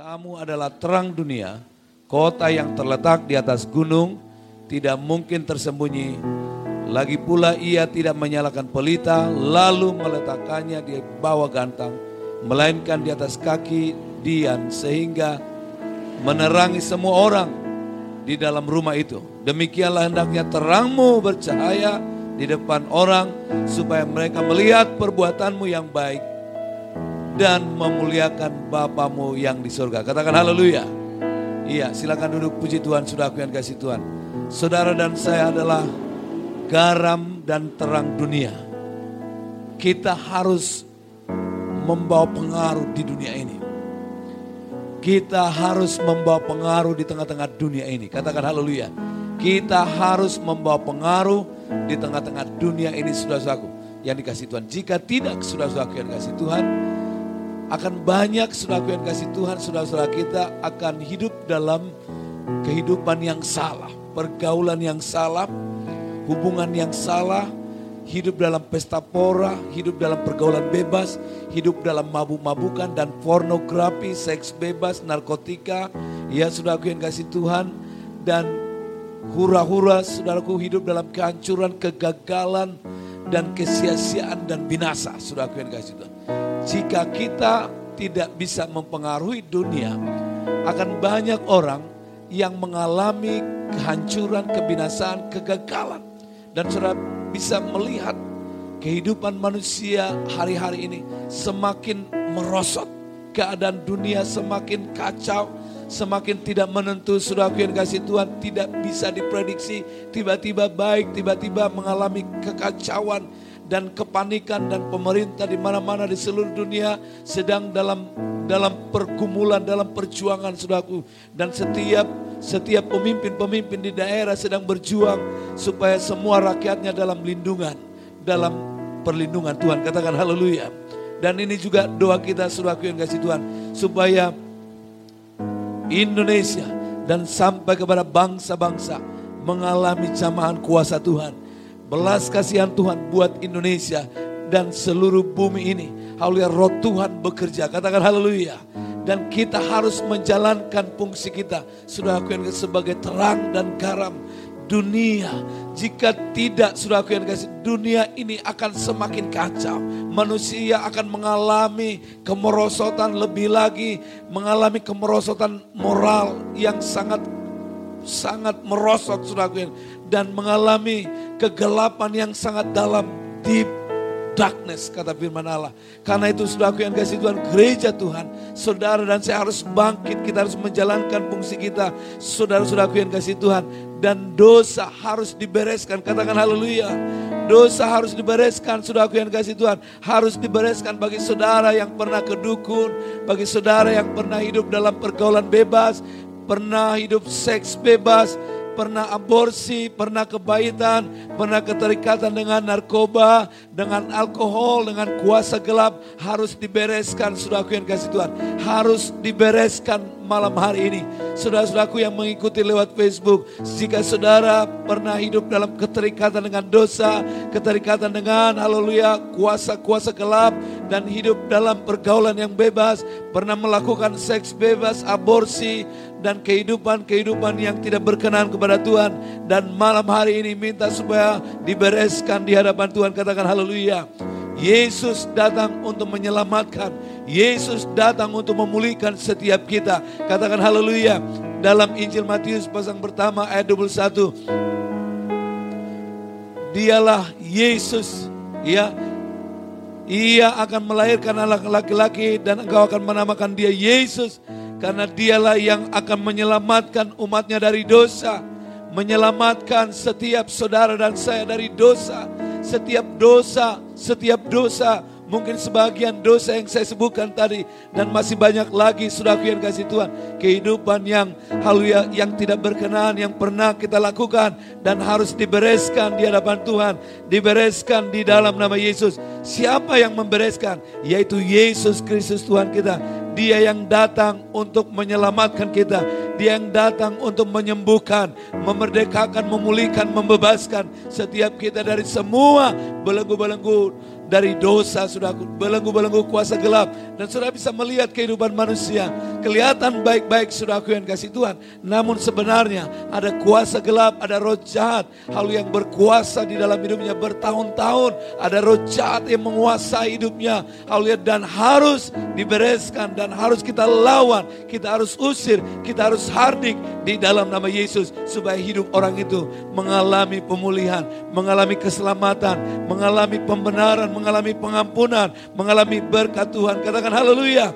Kamu adalah terang dunia, kota yang terletak di atas gunung, tidak mungkin tersembunyi. Lagi pula ia tidak menyalakan pelita, lalu meletakkannya di bawah gantang, melainkan di atas kaki Dian, sehingga menerangi semua orang di dalam rumah itu. Demikianlah hendaknya terangmu bercahaya di depan orang, supaya mereka melihat perbuatanmu yang baik dan memuliakan Bapamu yang di surga. Katakan haleluya. Iya, silakan duduk puji Tuhan, sudah aku yang kasih Tuhan. Saudara dan saya adalah garam dan terang dunia. Kita harus membawa pengaruh di dunia ini. Kita harus membawa pengaruh di tengah-tengah dunia ini. Katakan haleluya. Kita harus membawa pengaruh di tengah-tengah dunia ini, saudara-saudaraku yang dikasih Tuhan. Jika tidak, saudara-saudaraku yang dikasih Tuhan, akan banyak saudara yang kasih Tuhan, saudara-saudara kita akan hidup dalam kehidupan yang salah, pergaulan yang salah, hubungan yang salah, hidup dalam pesta pora, hidup dalam pergaulan bebas, hidup dalam mabuk-mabukan dan pornografi, seks bebas, narkotika. Ya saudaraku yang kasih Tuhan dan hura-hura saudaraku hidup dalam kehancuran, kegagalan, dan kesia-siaan dan binasa. Saudaraku yang kasih Tuhan. Jika kita tidak bisa mempengaruhi dunia, akan banyak orang yang mengalami kehancuran, kebinasaan, kegagalan. Dan saudara bisa melihat kehidupan manusia hari-hari ini semakin merosot. Keadaan dunia semakin kacau, semakin tidak menentu. Saudaraku yang kasih Tuhan tidak bisa diprediksi. Tiba-tiba baik, tiba-tiba mengalami kekacauan dan kepanikan dan pemerintah di mana-mana di seluruh dunia sedang dalam dalam pergumulan, dalam perjuangan saudaraku. Dan setiap setiap pemimpin-pemimpin di daerah sedang berjuang supaya semua rakyatnya dalam lindungan, dalam perlindungan Tuhan. Katakan haleluya. Dan ini juga doa kita saudaraku yang kasih Tuhan. Supaya Indonesia dan sampai kepada bangsa-bangsa mengalami jamahan kuasa Tuhan belas kasihan Tuhan buat Indonesia dan seluruh bumi ini. Haleluya, roh Tuhan bekerja. Katakan haleluya. Dan kita harus menjalankan fungsi kita. Sudah aku yang sebagai terang dan garam dunia. Jika tidak, sudah aku yang kasih, dunia ini akan semakin kacau. Manusia akan mengalami kemerosotan lebih lagi, mengalami kemerosotan moral yang sangat sangat merosot saudaraku dan mengalami kegelapan yang sangat dalam deep darkness kata firman Allah. Karena itu saudaraku yang kasih Tuhan gereja Tuhan. Saudara dan saya harus bangkit. Kita harus menjalankan fungsi kita. Saudara-saudaraku yang kasih Tuhan. Dan dosa harus dibereskan. Katakan haleluya. Dosa harus dibereskan. Saudaraku yang kasih Tuhan. Harus dibereskan bagi saudara yang pernah kedukun. Bagi saudara yang pernah hidup dalam pergaulan bebas pernah hidup seks bebas, pernah aborsi, pernah kebaitan, pernah keterikatan dengan narkoba, dengan alkohol, dengan kuasa gelap, harus dibereskan, saudaraku yang kasih Tuhan. Harus dibereskan malam hari ini. Saudara-saudaraku yang mengikuti lewat Facebook, jika saudara pernah hidup dalam keterikatan dengan dosa, keterikatan dengan haleluya, kuasa-kuasa gelap, dan hidup dalam pergaulan yang bebas, pernah melakukan seks bebas, aborsi, dan kehidupan-kehidupan yang tidak berkenan kepada Tuhan. Dan malam hari ini minta supaya dibereskan di hadapan Tuhan. Katakan haleluya. Yesus datang untuk menyelamatkan. Yesus datang untuk memulihkan setiap kita. Katakan haleluya. Dalam Injil Matius pasang pertama ayat 21. Dialah Yesus. Ya, ia akan melahirkan anak laki-laki dan engkau akan menamakan dia Yesus karena dialah yang akan menyelamatkan umatnya dari dosa. Menyelamatkan setiap saudara dan saya dari dosa. Setiap dosa, setiap dosa. Mungkin sebagian dosa yang saya sebutkan tadi. Dan masih banyak lagi saudaraku yang kasih Tuhan. Kehidupan yang haluya yang tidak berkenan. Yang pernah kita lakukan. Dan harus dibereskan di hadapan Tuhan. Dibereskan di dalam nama Yesus. Siapa yang membereskan? Yaitu Yesus Kristus Tuhan kita dia yang datang untuk menyelamatkan kita. Dia yang datang untuk menyembuhkan, memerdekakan, memulihkan, membebaskan setiap kita dari semua belenggu-belenggu dari dosa, saudaraku. Belenggu-belenggu kuasa gelap. Dan saudara bisa melihat kehidupan manusia. Kelihatan baik-baik, saudaraku yang kasih Tuhan. Namun sebenarnya ada kuasa gelap, ada roh jahat. Hal yang berkuasa di dalam hidupnya bertahun-tahun. Ada roh jahat yang menguasai hidupnya. Hal dan harus dibereskan dan harus kita lawan. Kita harus usir, kita harus hardik di dalam nama Yesus. Supaya hidup orang itu mengalami pemulihan, mengalami keselamatan, mengalami pembenaran, mengalami pengampunan, mengalami berkat Tuhan. Katakan haleluya.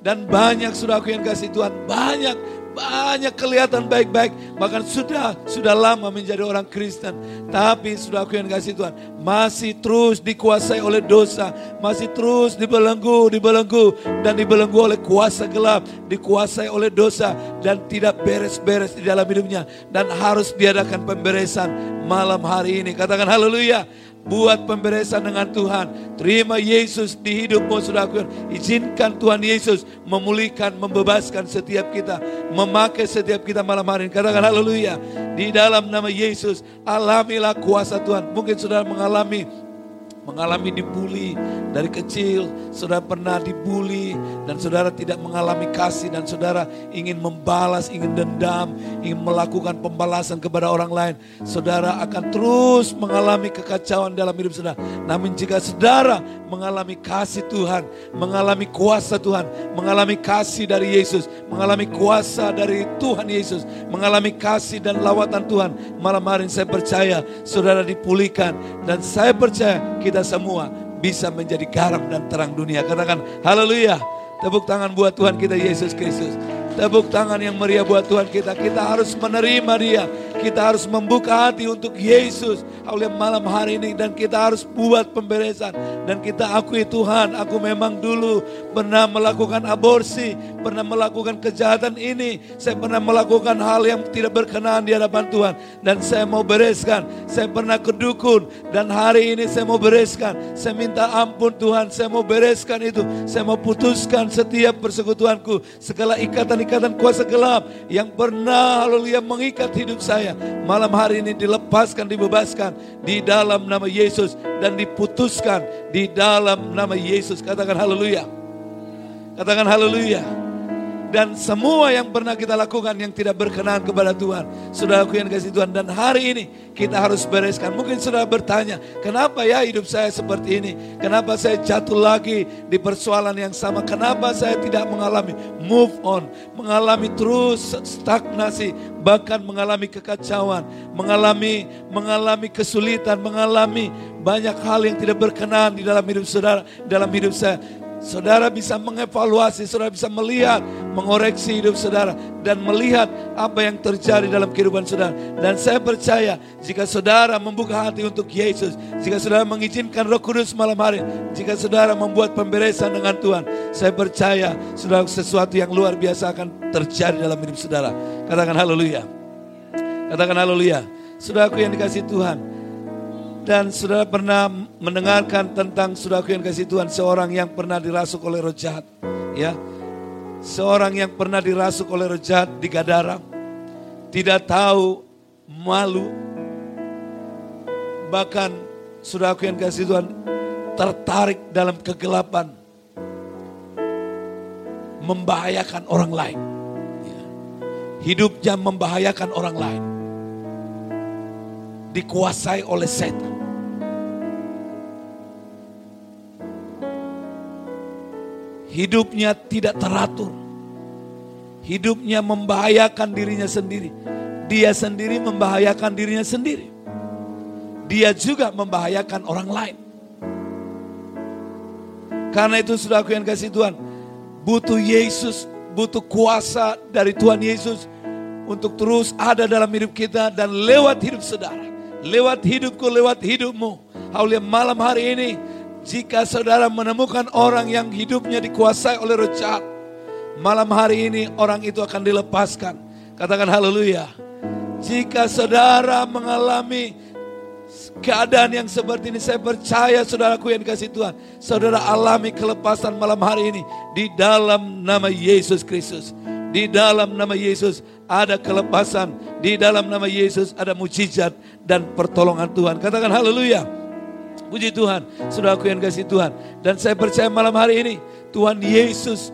Dan banyak sudah aku yang kasih Tuhan, banyak banyak kelihatan baik-baik. Bahkan sudah sudah lama menjadi orang Kristen. Tapi sudah aku yang kasih Tuhan. Masih terus dikuasai oleh dosa. Masih terus dibelenggu dibelenggu. Dan dibelenggu oleh kuasa gelap. Dikuasai oleh dosa. Dan tidak beres-beres di dalam hidupnya. Dan harus diadakan pemberesan malam hari ini. Katakan haleluya Buat pemberesan dengan Tuhan. Terima Yesus di hidupmu saudaraku. Izinkan Tuhan Yesus memulihkan, membebaskan setiap kita. Memakai setiap kita malam hari ini. Katakan haleluya. Di dalam nama Yesus alamilah kuasa Tuhan. Mungkin saudara mengalami mengalami dibully dari kecil, saudara pernah dibully dan saudara tidak mengalami kasih dan saudara ingin membalas, ingin dendam, ingin melakukan pembalasan kepada orang lain, saudara akan terus mengalami kekacauan dalam hidup saudara. Namun jika saudara mengalami kasih Tuhan, mengalami kuasa Tuhan, mengalami kasih dari Yesus, mengalami kuasa dari Tuhan Yesus, mengalami kasih dan lawatan Tuhan, malam hari saya percaya saudara dipulihkan dan saya percaya kita kita semua bisa menjadi garam dan terang dunia. Katakan haleluya. Tepuk tangan buat Tuhan kita Yesus Kristus. Tepuk tangan yang meriah buat Tuhan kita. Kita harus menerima dia. Kita harus membuka hati untuk Yesus. Oleh malam hari ini. Dan kita harus buat pemberesan. Dan kita akui Tuhan. Aku memang dulu pernah melakukan aborsi. Pernah melakukan kejahatan ini. Saya pernah melakukan hal yang tidak berkenan di hadapan Tuhan. Dan saya mau bereskan. Saya pernah kedukun. Dan hari ini saya mau bereskan. Saya minta ampun Tuhan. Saya mau bereskan itu. Saya mau putuskan setiap persekutuanku. Segala ikatan-ikatan kuasa gelap. Yang pernah haleluya mengikat hidup saya malam hari ini dilepaskan, dibebaskan di dalam nama Yesus dan diputuskan di dalam nama Yesus. Katakan haleluya. Katakan haleluya. Dan semua yang pernah kita lakukan yang tidak berkenan kepada Tuhan. Sudah aku yang kasih Tuhan. Dan hari ini kita harus bereskan. Mungkin sudah bertanya, kenapa ya hidup saya seperti ini? Kenapa saya jatuh lagi di persoalan yang sama? Kenapa saya tidak mengalami move on? Mengalami terus stagnasi. Bahkan mengalami kekacauan. Mengalami mengalami kesulitan. Mengalami banyak hal yang tidak berkenan di dalam hidup saudara. Dalam hidup saya Saudara bisa mengevaluasi, saudara bisa melihat, mengoreksi hidup saudara dan melihat apa yang terjadi dalam kehidupan saudara. Dan saya percaya jika saudara membuka hati untuk Yesus, jika saudara mengizinkan Roh Kudus malam hari, jika saudara membuat pemberesan dengan Tuhan, saya percaya saudara sesuatu yang luar biasa akan terjadi dalam hidup saudara. Katakan haleluya. Katakan haleluya. Saudaraku yang dikasih Tuhan, dan saudara pernah mendengarkan tentang saudaraku yang kasih Tuhan seorang yang pernah dirasuk oleh roh jahat. Ya, seorang yang pernah dirasuk oleh roh jahat di Gadara. Tidak tahu malu. Bahkan saudaraku yang kasih Tuhan tertarik dalam kegelapan. Membahayakan orang lain. Ya. Hidupnya membahayakan orang lain dikuasai oleh setan. Hidupnya tidak teratur. Hidupnya membahayakan dirinya sendiri. Dia sendiri membahayakan dirinya sendiri. Dia juga membahayakan orang lain. Karena itu sudah aku yang kasih Tuhan. Butuh Yesus, butuh kuasa dari Tuhan Yesus untuk terus ada dalam hidup kita dan lewat hidup saudara. Lewat hidupku, lewat hidupmu. Haulia malam hari ini, jika saudara menemukan orang yang hidupnya dikuasai oleh roh malam hari ini orang itu akan dilepaskan. Katakan haleluya. Jika saudara mengalami keadaan yang seperti ini, saya percaya saudaraku yang dikasih Tuhan, saudara alami kelepasan malam hari ini di dalam nama Yesus Kristus. Di dalam nama Yesus ada kelepasan. Di dalam nama Yesus ada mujizat dan pertolongan Tuhan. Katakan haleluya. Puji Tuhan, sudah aku yang kasih Tuhan. Dan saya percaya malam hari ini, Tuhan Yesus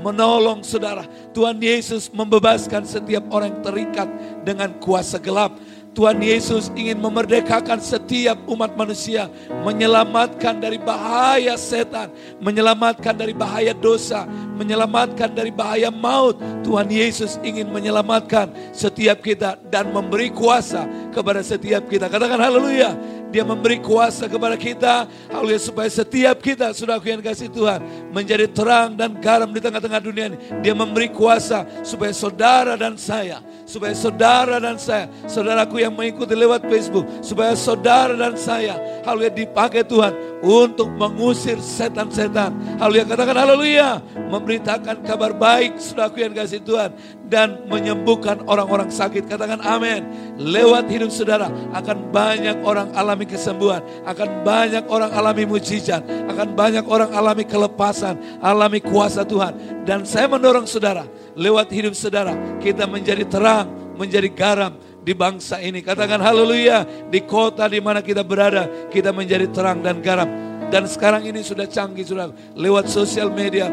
menolong saudara. Tuhan Yesus membebaskan setiap orang yang terikat dengan kuasa gelap. Tuhan Yesus ingin memerdekakan setiap umat manusia, menyelamatkan dari bahaya setan, menyelamatkan dari bahaya dosa, menyelamatkan dari bahaya maut. Tuhan Yesus ingin menyelamatkan setiap kita dan memberi kuasa kepada setiap kita. Katakan haleluya. Dia memberi kuasa kepada kita, haleluya supaya setiap kita sudah aku yang kasih Tuhan menjadi terang dan garam di tengah-tengah dunia ini. Dia memberi kuasa supaya saudara dan saya, supaya saudara dan saya, saudaraku yang mengikuti lewat Facebook, supaya saudara dan saya, haleluya dipakai Tuhan untuk mengusir setan-setan. Haleluya katakan haleluya, memberitakan kabar baik saudaraku yang kasih Tuhan dan menyembuhkan orang-orang sakit. Katakan amin. Lewat hidup saudara akan banyak orang alami kesembuhan, akan banyak orang alami mujizat, akan banyak orang alami kelepasan, alami kuasa Tuhan. Dan saya mendorong saudara, lewat hidup saudara kita menjadi terang, menjadi garam di bangsa ini. Katakan haleluya, di kota di mana kita berada, kita menjadi terang dan garam. Dan sekarang ini sudah canggih, sudah lewat sosial media,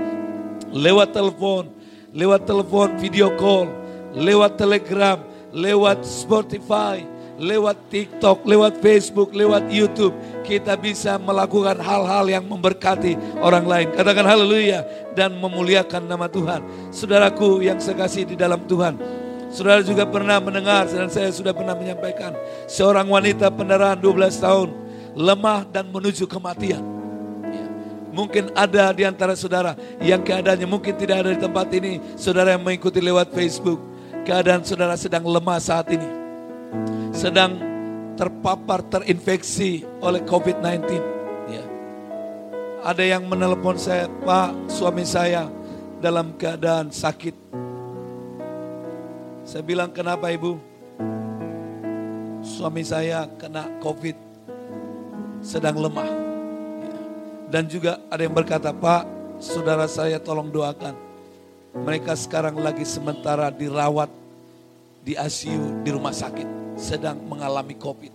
lewat telepon, lewat telepon video call, lewat telegram, lewat Spotify, lewat TikTok, lewat Facebook, lewat YouTube. Kita bisa melakukan hal-hal yang memberkati orang lain. Katakan haleluya dan memuliakan nama Tuhan. Saudaraku yang saya kasih di dalam Tuhan. Saudara juga pernah mendengar dan saya sudah pernah menyampaikan. Seorang wanita pendarahan 12 tahun lemah dan menuju kematian. Mungkin ada di antara saudara yang keadaannya mungkin tidak ada di tempat ini. Saudara yang mengikuti lewat Facebook. Keadaan saudara sedang lemah saat ini. Sedang terpapar, terinfeksi oleh COVID-19. Ya. Ada yang menelpon saya, Pak suami saya dalam keadaan sakit saya bilang, kenapa ibu? Suami saya kena COVID, sedang lemah. Dan juga ada yang berkata, Pak, saudara saya tolong doakan. Mereka sekarang lagi sementara dirawat di ICU di rumah sakit, sedang mengalami COVID.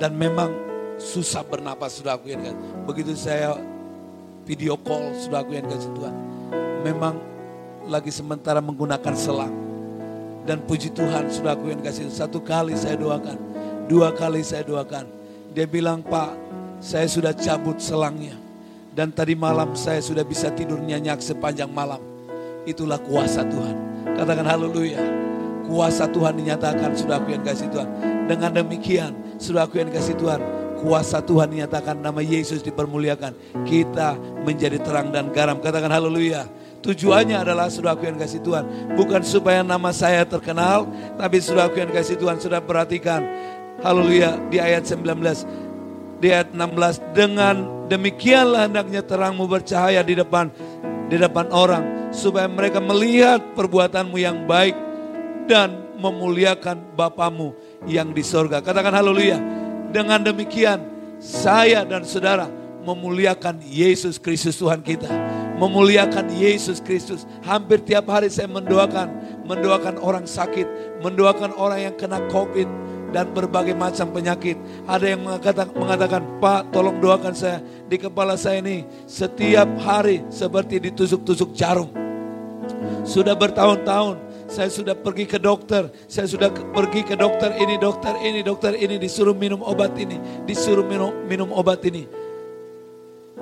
Dan memang susah bernapas sudah aku yang Begitu saya video call sudah aku yang kasih Tuhan. Memang lagi sementara menggunakan selang. Dan puji Tuhan sudah aku yang kasih satu kali saya doakan, dua kali saya doakan. Dia bilang Pak, saya sudah cabut selangnya. Dan tadi malam saya sudah bisa tidur nyenyak sepanjang malam. Itulah kuasa Tuhan. Katakan haleluya. Kuasa Tuhan dinyatakan sudah aku yang kasih Tuhan. Dengan demikian sudah aku yang kasih Tuhan. Kuasa Tuhan dinyatakan nama Yesus dipermuliakan. Kita menjadi terang dan garam. Katakan haleluya. Tujuannya adalah sudah aku yang kasih Tuhan. Bukan supaya nama saya terkenal, tapi sudah aku yang kasih Tuhan. Sudah perhatikan. Haleluya di ayat 19. Di ayat 16. Dengan demikianlah hendaknya terangmu bercahaya di depan di depan orang. Supaya mereka melihat perbuatanmu yang baik dan memuliakan Bapamu yang di sorga. Katakan haleluya. Dengan demikian saya dan saudara memuliakan Yesus Kristus Tuhan kita memuliakan Yesus Kristus. Hampir tiap hari saya mendoakan, mendoakan orang sakit, mendoakan orang yang kena COVID dan berbagai macam penyakit. Ada yang mengatakan, Pak tolong doakan saya. Di kepala saya ini setiap hari seperti ditusuk-tusuk jarum. Sudah bertahun-tahun saya sudah pergi ke dokter, saya sudah pergi ke dokter ini, dokter ini, dokter ini, disuruh minum obat ini, disuruh minum, minum obat ini.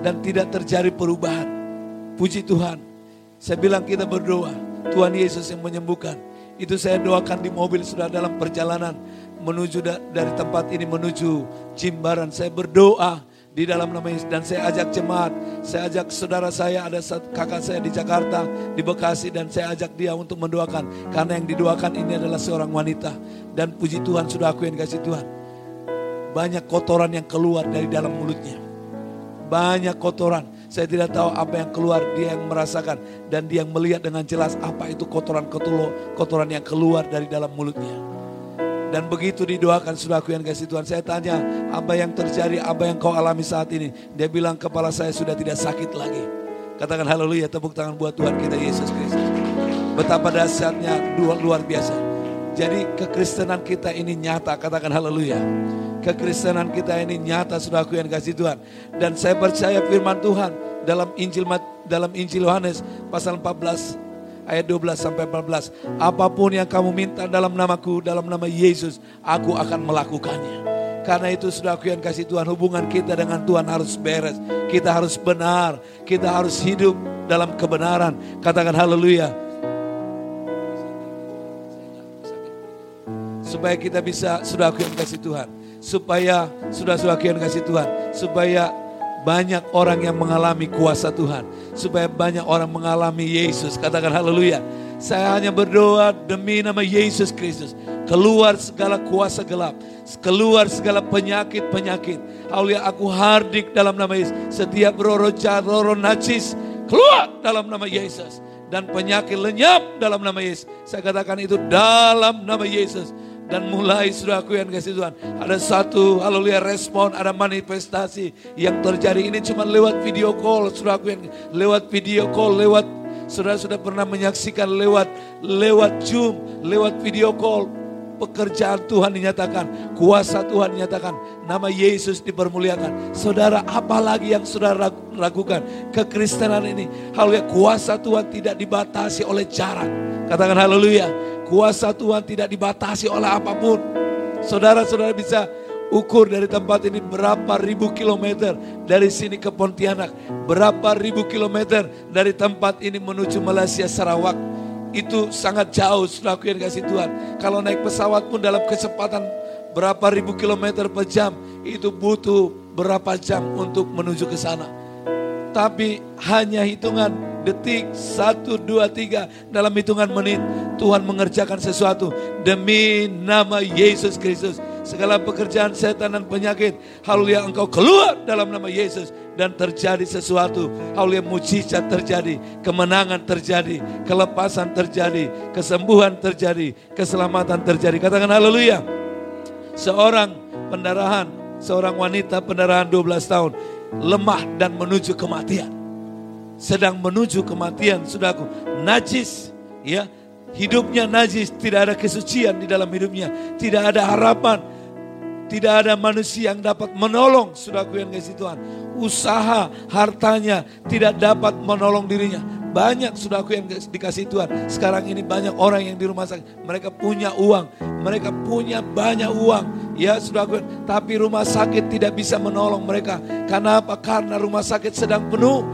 Dan tidak terjadi perubahan. Puji Tuhan. Saya bilang kita berdoa. Tuhan Yesus yang menyembuhkan. Itu saya doakan di mobil sudah dalam perjalanan menuju da dari tempat ini menuju Jimbaran. Saya berdoa di dalam nama Yesus dan saya ajak jemaat, saya ajak saudara saya ada kakak saya di Jakarta, di Bekasi dan saya ajak dia untuk mendoakan karena yang didoakan ini adalah seorang wanita dan puji Tuhan sudah aku yang kasih Tuhan. Banyak kotoran yang keluar dari dalam mulutnya. Banyak kotoran saya tidak tahu apa yang keluar, dia yang merasakan. Dan dia yang melihat dengan jelas apa itu kotoran kotoran yang keluar dari dalam mulutnya. Dan begitu didoakan aku yang kasih Tuhan. Saya tanya, apa yang terjadi, apa yang kau alami saat ini? Dia bilang, kepala saya sudah tidak sakit lagi. Katakan haleluya, tepuk tangan buat Tuhan kita Yesus Kristus. Betapa dahsyatnya luar, luar biasa. Jadi kekristenan kita ini nyata, katakan haleluya. kekristenan kita ini nyata sudah aku yang kasih Tuhan. Dan saya percaya firman Tuhan dalam Injil dalam Injil Yohanes pasal 14 ayat 12 sampai 14. Apa pun yang kamu minta dalam namaku, dalam nama Yesus, aku akan melakukannya. Karena itu sudah aku yang kasih Tuhan, hubungan kita dengan Tuhan harus beres. Kita harus benar, kita harus hidup dalam kebenaran. Katakan haleluya. Supaya kita bisa, sudah aku yang kasih Tuhan. Supaya, sudah sudah aku yang kasih Tuhan. Supaya banyak orang yang mengalami kuasa Tuhan. Supaya banyak orang mengalami Yesus. Katakan haleluya. Saya hanya berdoa demi nama Yesus Kristus. Keluar segala kuasa gelap. Keluar segala penyakit-penyakit. Haleluya aku hardik dalam nama Yesus. Setiap jahat, roh-roh najis. Keluar dalam nama Yesus. Dan penyakit lenyap dalam nama Yesus. Saya katakan itu dalam nama Yesus dan mulai sudah aku yang kasih Tuhan. Ada satu haleluya respon, ada manifestasi yang terjadi. Ini cuma lewat video call, sudah aku yang lewat video call, lewat sudah sudah pernah menyaksikan lewat lewat Zoom, lewat video call pekerjaan Tuhan dinyatakan, kuasa Tuhan dinyatakan, nama Yesus dipermuliakan. Saudara, apalagi yang saudara ragukan? Kekristenan ini, haleluya, kuasa Tuhan tidak dibatasi oleh jarak. Katakan haleluya. Kuasa Tuhan tidak dibatasi oleh apa pun. Saudara-saudara bisa ukur dari tempat ini berapa ribu kilometer dari sini ke Pontianak. Berapa ribu kilometer dari tempat ini menuju Malaysia Sarawak. Itu sangat jauh sudah aku yang kasih Tuhan. Kalau naik pesawat pun dalam kecepatan berapa ribu kilometer per jam. Itu butuh berapa jam untuk menuju ke sana. Tapi hanya hitungan detik, satu, dua, tiga, dalam hitungan menit, Tuhan mengerjakan sesuatu demi nama Yesus Kristus. Segala pekerjaan setan dan penyakit, haleluya engkau keluar dalam nama Yesus dan terjadi sesuatu. Haleluya mujizat terjadi, kemenangan terjadi, kelepasan terjadi, kesembuhan terjadi, keselamatan terjadi. Katakan haleluya. Seorang pendarahan, seorang wanita pendarahan 12 tahun lemah dan menuju kematian sedang menuju kematian, saudaraku. Najis, ya. Hidupnya najis, tidak ada kesucian di dalam hidupnya. Tidak ada harapan. Tidak ada manusia yang dapat menolong, saudaraku yang kasih Tuhan. Usaha, hartanya tidak dapat menolong dirinya. Banyak saudaraku yang dikasih Tuhan. Sekarang ini banyak orang yang di rumah sakit. Mereka punya uang. Mereka punya banyak uang. Ya saudaraku. Tapi rumah sakit tidak bisa menolong mereka. Karena apa? Karena rumah sakit sedang penuh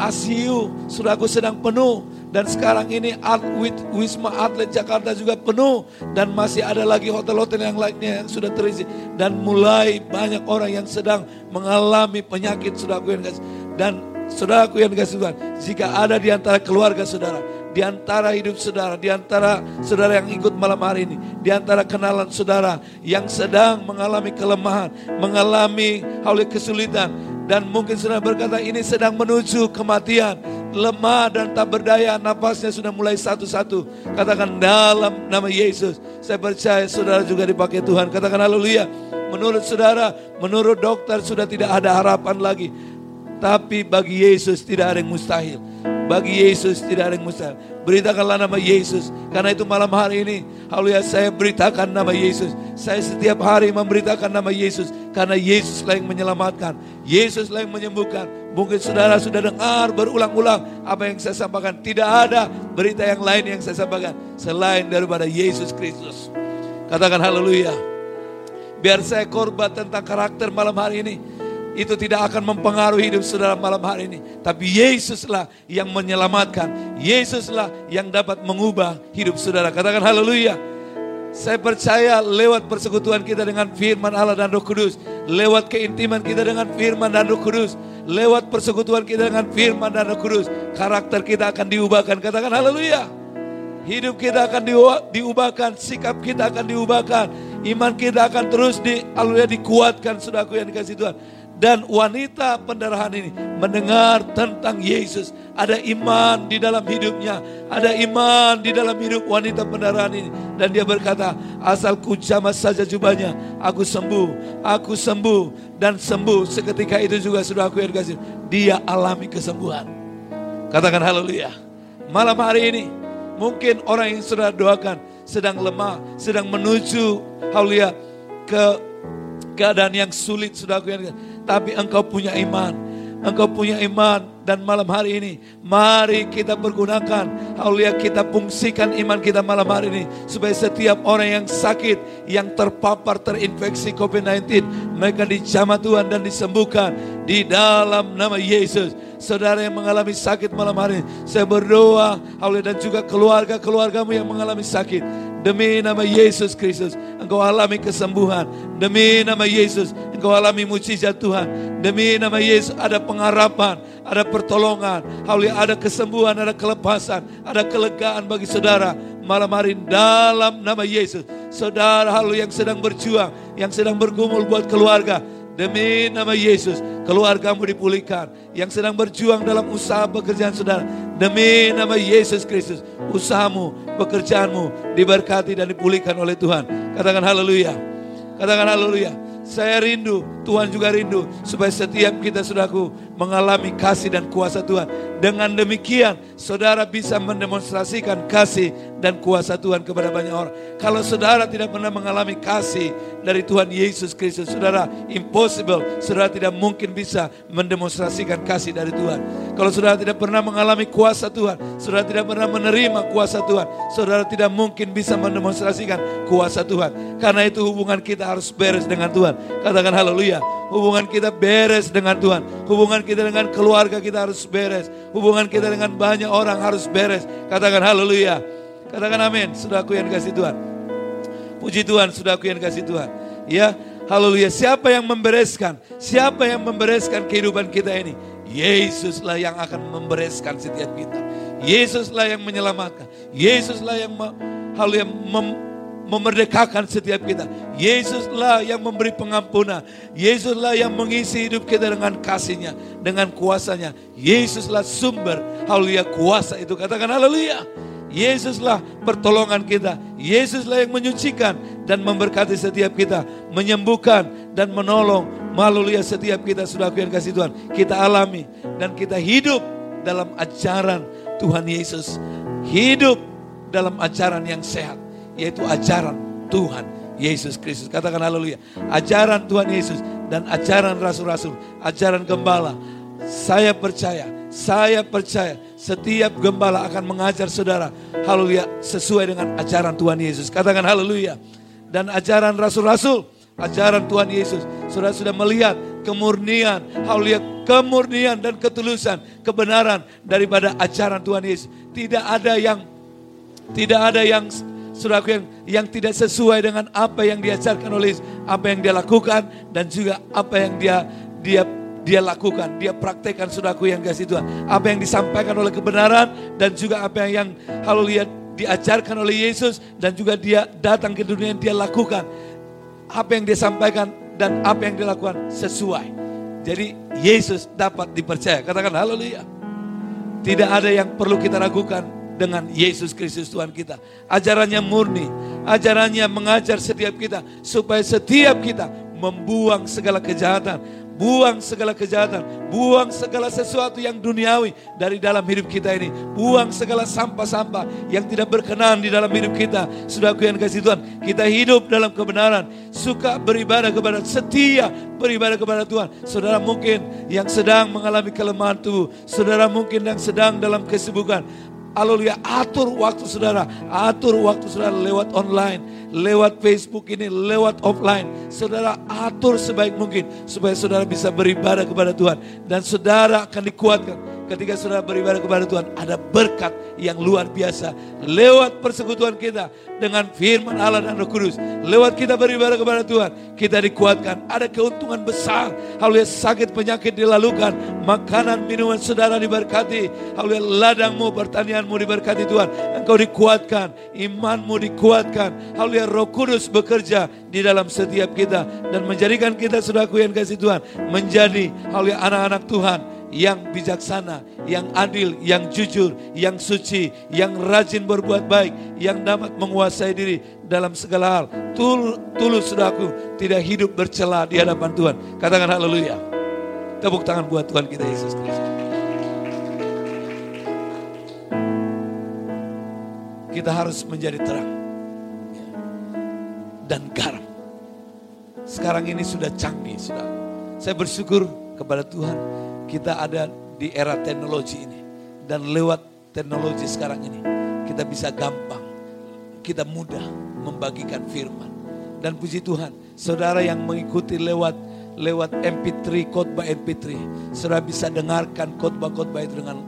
ASIU sudah aku sedang penuh dan sekarang ini Art Wisma Atlet Jakarta juga penuh dan masih ada lagi hotel-hotel yang lainnya yang sudah terisi dan mulai banyak orang yang sedang mengalami penyakit sudah aku kasih dan saudara aku yang dikasih Tuhan jika ada di antara keluarga saudara di antara hidup saudara, di antara saudara yang ikut malam hari ini, di antara kenalan saudara yang sedang mengalami kelemahan, mengalami hal kesulitan, dan mungkin sudah berkata ini sedang menuju kematian. Lemah dan tak berdaya, napasnya sudah mulai satu-satu. Katakan dalam nama Yesus. Saya percaya saudara juga dipakai Tuhan. Katakan haleluya. Menurut saudara, menurut dokter sudah tidak ada harapan lagi. Tapi bagi Yesus tidak ada yang mustahil. Bagi Yesus tidak ada yang mustahil. Beritakanlah nama Yesus. Karena itu malam hari ini, haleluya saya beritakan nama Yesus. Saya setiap hari memberitakan nama Yesus. Karena Yesuslah yang menyelamatkan. Yesuslah yang menyembuhkan. Mungkin saudara sudah dengar berulang-ulang apa yang saya sampaikan. Tidak ada berita yang lain yang saya sampaikan. Selain daripada Yesus Kristus. Katakan haleluya. Biar saya korban tentang karakter malam hari ini itu tidak akan mempengaruhi hidup saudara malam hari ini. Tapi Yesuslah yang menyelamatkan. Yesuslah yang dapat mengubah hidup saudara. Katakan haleluya. Saya percaya lewat persekutuan kita dengan firman Allah dan roh kudus. Lewat keintiman kita dengan firman dan roh kudus. Lewat persekutuan kita dengan firman dan roh kudus. Karakter kita akan diubahkan. Katakan haleluya. Hidup kita akan diubahkan. Sikap kita akan diubahkan. Iman kita akan terus di, dikuatkan. Saudaraku yang dikasih Tuhan dan wanita pendarahan ini mendengar tentang Yesus. Ada iman di dalam hidupnya. Ada iman di dalam hidup wanita pendarahan ini. Dan dia berkata, asal ku jamah saja jubahnya, aku sembuh, aku sembuh. Dan sembuh seketika itu juga sudah aku edukasi. Dia alami kesembuhan. Katakan haleluya. Malam hari ini, mungkin orang yang sudah doakan sedang lemah, sedang menuju haleluya ke keadaan yang sulit, saudaraku yang tapi engkau punya iman. Engkau punya iman. Dan malam hari ini mari kita pergunakan. Haleluya kita fungsikan iman kita malam hari ini. Supaya setiap orang yang sakit yang terpapar terinfeksi COVID-19 mereka dijamah Tuhan dan disembuhkan di dalam nama Yesus. Saudara yang mengalami sakit malam hari ini saya berdoa haleluya dan juga keluarga-keluargamu yang mengalami sakit Demi nama Yesus Kristus, engkau alami kesembuhan. Demi nama Yesus, engkau alami mujizat Tuhan. Demi nama Yesus ada pengharapan, ada pertolongan. Haleluya, ada kesembuhan, ada kelepasan, ada kelegaan bagi saudara. Malam hari dalam nama Yesus. Saudara halu yang sedang berjuang, yang sedang bergumul buat keluarga. Demi nama Yesus, keluargamu dipulihkan. Yang sedang berjuang dalam usaha pekerjaan saudara. Demi nama Yesus Kristus, usahamu, pekerjaanmu diberkati dan dipulihkan oleh Tuhan. Katakan haleluya. Katakan haleluya. Saya rindu, Tuhan juga rindu supaya setiap kita sudahku mengalami kasih dan kuasa Tuhan. Dengan demikian, saudara bisa mendemonstrasikan kasih dan kuasa Tuhan kepada banyak orang. Kalau saudara tidak pernah mengalami kasih dari Tuhan Yesus Kristus, saudara impossible, saudara tidak mungkin bisa mendemonstrasikan kasih dari Tuhan. Kalau saudara tidak pernah mengalami kuasa Tuhan, saudara tidak pernah menerima kuasa Tuhan, saudara tidak mungkin bisa mendemonstrasikan kuasa Tuhan. Karena itu hubungan kita harus beres dengan Tuhan. Katakan haleluya. Hubungan kita beres dengan Tuhan. Hubungan kita dengan keluarga kita harus beres. Hubungan kita dengan banyak orang harus beres. Katakan haleluya. Katakan amin. Sudah aku yang kasih Tuhan. Puji Tuhan, sudah aku yang kasih Tuhan. Ya, haleluya. Siapa yang membereskan? Siapa yang membereskan kehidupan kita ini? Yesuslah yang akan membereskan setiap kita. Yesuslah yang menyelamatkan. Yesuslah yang hal yang mem, memerdekakan setiap kita. Yesuslah yang memberi pengampunan. Yesuslah yang mengisi hidup kita dengan kasihnya, dengan kuasanya. Yesuslah sumber haleluya kuasa itu. Katakan haleluya. Yesuslah pertolongan kita. Yesuslah yang menyucikan dan memberkati setiap kita. Menyembuhkan dan menolong. Haleluya setiap kita sudah yang kasih Tuhan. Kita alami dan kita hidup dalam ajaran Tuhan Yesus. Hidup dalam ajaran yang sehat yaitu ajaran Tuhan Yesus Kristus. Katakan haleluya. Ajaran Tuhan Yesus dan ajaran rasul-rasul, ajaran gembala. Saya percaya, saya percaya setiap gembala akan mengajar saudara haleluya sesuai dengan ajaran Tuhan Yesus. Katakan haleluya. Dan ajaran rasul-rasul, ajaran Tuhan Yesus. Saudara sudah melihat kemurnian, haleluya, kemurnian dan ketulusan, kebenaran daripada ajaran Tuhan Yesus. Tidak ada yang tidak ada yang saudaraku yang yang tidak sesuai dengan apa yang diajarkan oleh apa yang dia lakukan dan juga apa yang dia dia dia lakukan, dia praktekkan saudaraku yang kasih Tuhan. Apa yang disampaikan oleh kebenaran dan juga apa yang, yang haleluya diajarkan oleh Yesus dan juga dia datang ke dunia yang dia lakukan. Apa yang dia sampaikan dan apa yang dia lakukan sesuai. Jadi Yesus dapat dipercaya. Katakan haleluya. Tidak ada yang perlu kita ragukan dengan Yesus Kristus Tuhan kita. Ajarannya murni, ajarannya mengajar setiap kita supaya setiap kita membuang segala kejahatan, buang segala kejahatan, buang segala sesuatu yang duniawi dari dalam hidup kita ini, buang segala sampah-sampah yang tidak berkenan di dalam hidup kita. Sudah aku yang kasih Tuhan, kita hidup dalam kebenaran, suka beribadah kepada setia beribadah kepada Tuhan. Saudara mungkin yang sedang mengalami kelemahan tubuh, saudara mungkin yang sedang dalam kesibukan, Haleluya, atur waktu saudara, atur waktu saudara lewat online, lewat Facebook ini, lewat offline. Saudara atur sebaik mungkin supaya saudara bisa beribadah kepada Tuhan. Dan saudara akan dikuatkan ketika saudara beribadah kepada Tuhan, ada berkat yang luar biasa lewat persekutuan kita dengan firman Allah dan Roh Kudus. Lewat kita beribadah kepada Tuhan, kita dikuatkan. Ada keuntungan besar. Haleluya, sakit penyakit dilalukan, makanan minuman saudara diberkati. Haleluya, ladangmu, pertanianmu diberkati Tuhan. Engkau dikuatkan, imanmu dikuatkan. Haleluya, Roh Kudus bekerja di dalam setiap kita dan menjadikan kita sudah yang kasih Tuhan menjadi haleluya anak-anak Tuhan yang bijaksana, yang adil, yang jujur, yang suci, yang rajin berbuat baik, yang dapat menguasai diri dalam segala hal. Tul, tulus sudahku tidak hidup bercela di hadapan Tuhan. Katakan haleluya. Tepuk tangan buat Tuhan kita Yesus Kristus. Kita harus menjadi terang dan garam sekarang ini sudah canggih, sudah. Saya bersyukur kepada Tuhan kita ada di era teknologi ini dan lewat teknologi sekarang ini kita bisa gampang, kita mudah membagikan firman. Dan puji Tuhan, saudara yang mengikuti lewat lewat MP3 khotbah MP3, saudara bisa dengarkan khotbah-khotbah itu dengan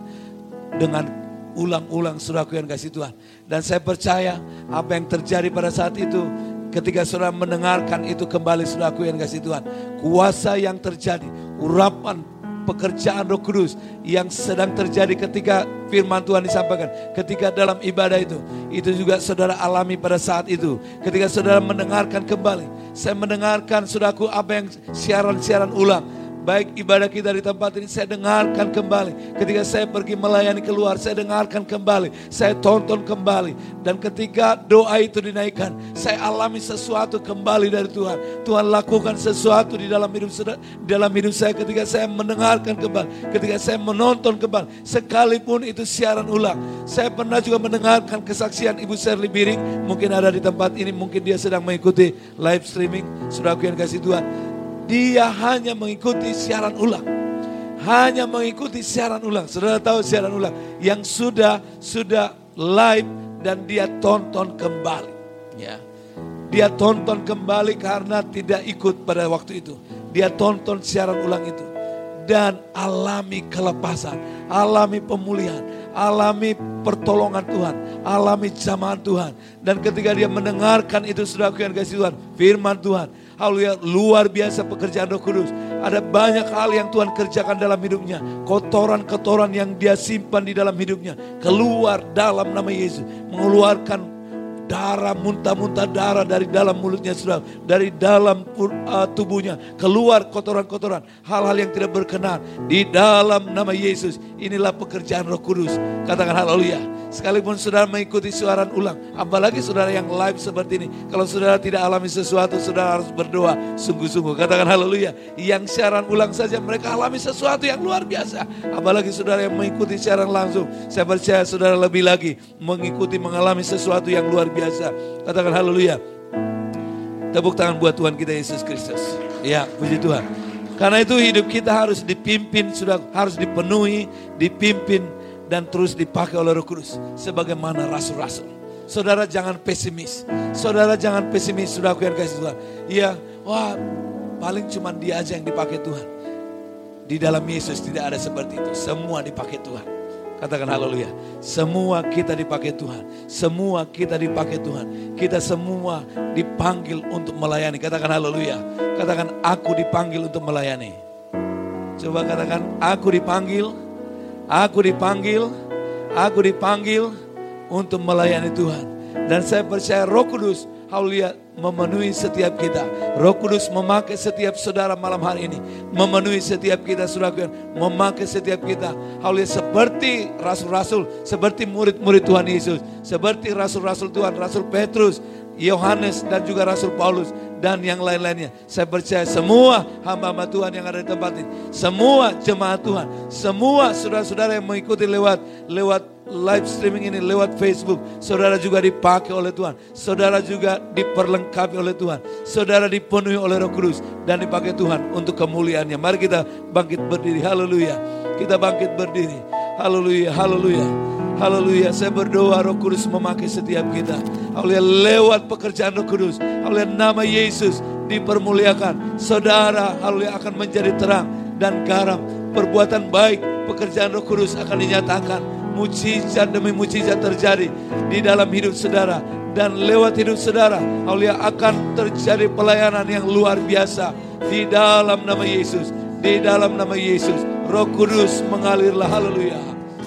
dengan ulang-ulang suraku yang kasih Tuhan. Dan saya percaya apa yang terjadi pada saat itu ketika saudara mendengarkan itu kembali suraku yang kasih Tuhan. Kuasa yang terjadi, urapan pekerjaan Roh Kudus yang sedang terjadi ketika firman Tuhan disampaikan, ketika dalam ibadah itu, itu juga saudara alami pada saat itu. Ketika saudara mendengarkan kembali, saya mendengarkan saudaraku apa yang siaran-siaran ulang baik ibadah kita di tempat ini saya dengarkan kembali. Ketika saya pergi melayani keluar, saya dengarkan kembali, saya tonton kembali. Dan ketika doa itu dinaikkan, saya alami sesuatu kembali dari Tuhan. Tuhan lakukan sesuatu di dalam hidup dalam hidup saya ketika saya mendengarkan kembali, ketika saya menonton kembali, sekalipun itu siaran ulang. Saya pernah juga mendengarkan kesaksian Ibu Serli Biring, mungkin ada di tempat ini, mungkin dia sedang mengikuti live streaming. Sudah aku yang kasih Tuhan dia hanya mengikuti siaran ulang. Hanya mengikuti siaran ulang. Saudara tahu siaran ulang yang sudah sudah live dan dia tonton kembali. Ya. Dia tonton kembali karena tidak ikut pada waktu itu. Dia tonton siaran ulang itu dan alami kelepasan, alami pemulihan, alami pertolongan Tuhan, alami jamahan Tuhan. Dan ketika dia mendengarkan itu sudah kasih Tuhan, firman Tuhan, Haleluya, luar biasa pekerjaan Roh Kudus. Ada banyak hal yang Tuhan kerjakan dalam hidupnya. Kotoran-kotoran yang dia simpan di dalam hidupnya. Keluar dalam nama Yesus. Mengeluarkan darah muntah-muntah darah dari dalam mulutnya sudah dari dalam uh, tubuhnya keluar kotoran-kotoran hal-hal yang tidak berkenan di dalam nama Yesus. Inilah pekerjaan Roh Kudus. Katakan haleluya. Sekalipun saudara mengikuti suaran ulang apalagi saudara yang live seperti ini kalau saudara tidak alami sesuatu saudara harus berdoa sungguh-sungguh. Katakan haleluya. Yang siaran ulang saja mereka alami sesuatu yang luar biasa. Apalagi saudara yang mengikuti siaran langsung saya percaya saudara lebih lagi mengikuti mengalami sesuatu yang luar biasa biasa. Katakan haleluya. Tepuk tangan buat Tuhan kita Yesus Kristus. Ya, puji Tuhan. Karena itu hidup kita harus dipimpin, sudah harus dipenuhi, dipimpin, dan terus dipakai oleh Roh Kudus. Sebagaimana rasul-rasul. Saudara jangan pesimis. Saudara jangan pesimis, sudah aku yang kasih Tuhan. Iya, wah paling cuma dia aja yang dipakai Tuhan. Di dalam Yesus tidak ada seperti itu. Semua dipakai Tuhan. Katakan haleluya. Semua kita dipakai Tuhan. Semua kita dipakai Tuhan. Kita semua dipanggil untuk melayani. Katakan haleluya. Katakan aku dipanggil untuk melayani. Coba katakan aku dipanggil. Aku dipanggil. Aku dipanggil untuk melayani Tuhan. Dan saya percaya roh kudus. Haleluya memenuhi setiap kita. Roh Kudus memakai setiap saudara malam hari ini. Memenuhi setiap kita, saudara Memakai setiap kita. Haleluya seperti rasul-rasul, seperti murid-murid Tuhan Yesus. Seperti rasul-rasul Tuhan, Rasul Petrus, Yohanes dan juga Rasul Paulus dan yang lain-lainnya. Saya percaya semua hamba-hamba Tuhan yang ada di tempat ini, semua jemaat Tuhan, semua saudara-saudara yang mengikuti lewat lewat live streaming ini lewat Facebook, saudara juga dipakai oleh Tuhan. Saudara juga diperlengkapi oleh Tuhan. Saudara dipenuhi oleh Roh Kudus dan dipakai Tuhan untuk kemuliaannya. Mari kita bangkit berdiri. Haleluya. Kita bangkit berdiri. Haleluya. Haleluya. Haleluya. Saya berdoa Roh Kudus memakai setiap kita. Haleluya. Lewat pekerjaan Roh Kudus. Haleluya. Nama Yesus dipermuliakan. Saudara, haleluya akan menjadi terang dan garam. Perbuatan baik, pekerjaan Roh Kudus akan dinyatakan mujizat demi mujizat terjadi di dalam hidup saudara. Dan lewat hidup saudara haleluya akan terjadi pelayanan yang luar biasa di dalam nama Yesus. Di dalam nama Yesus. Roh Kudus mengalirlah haleluya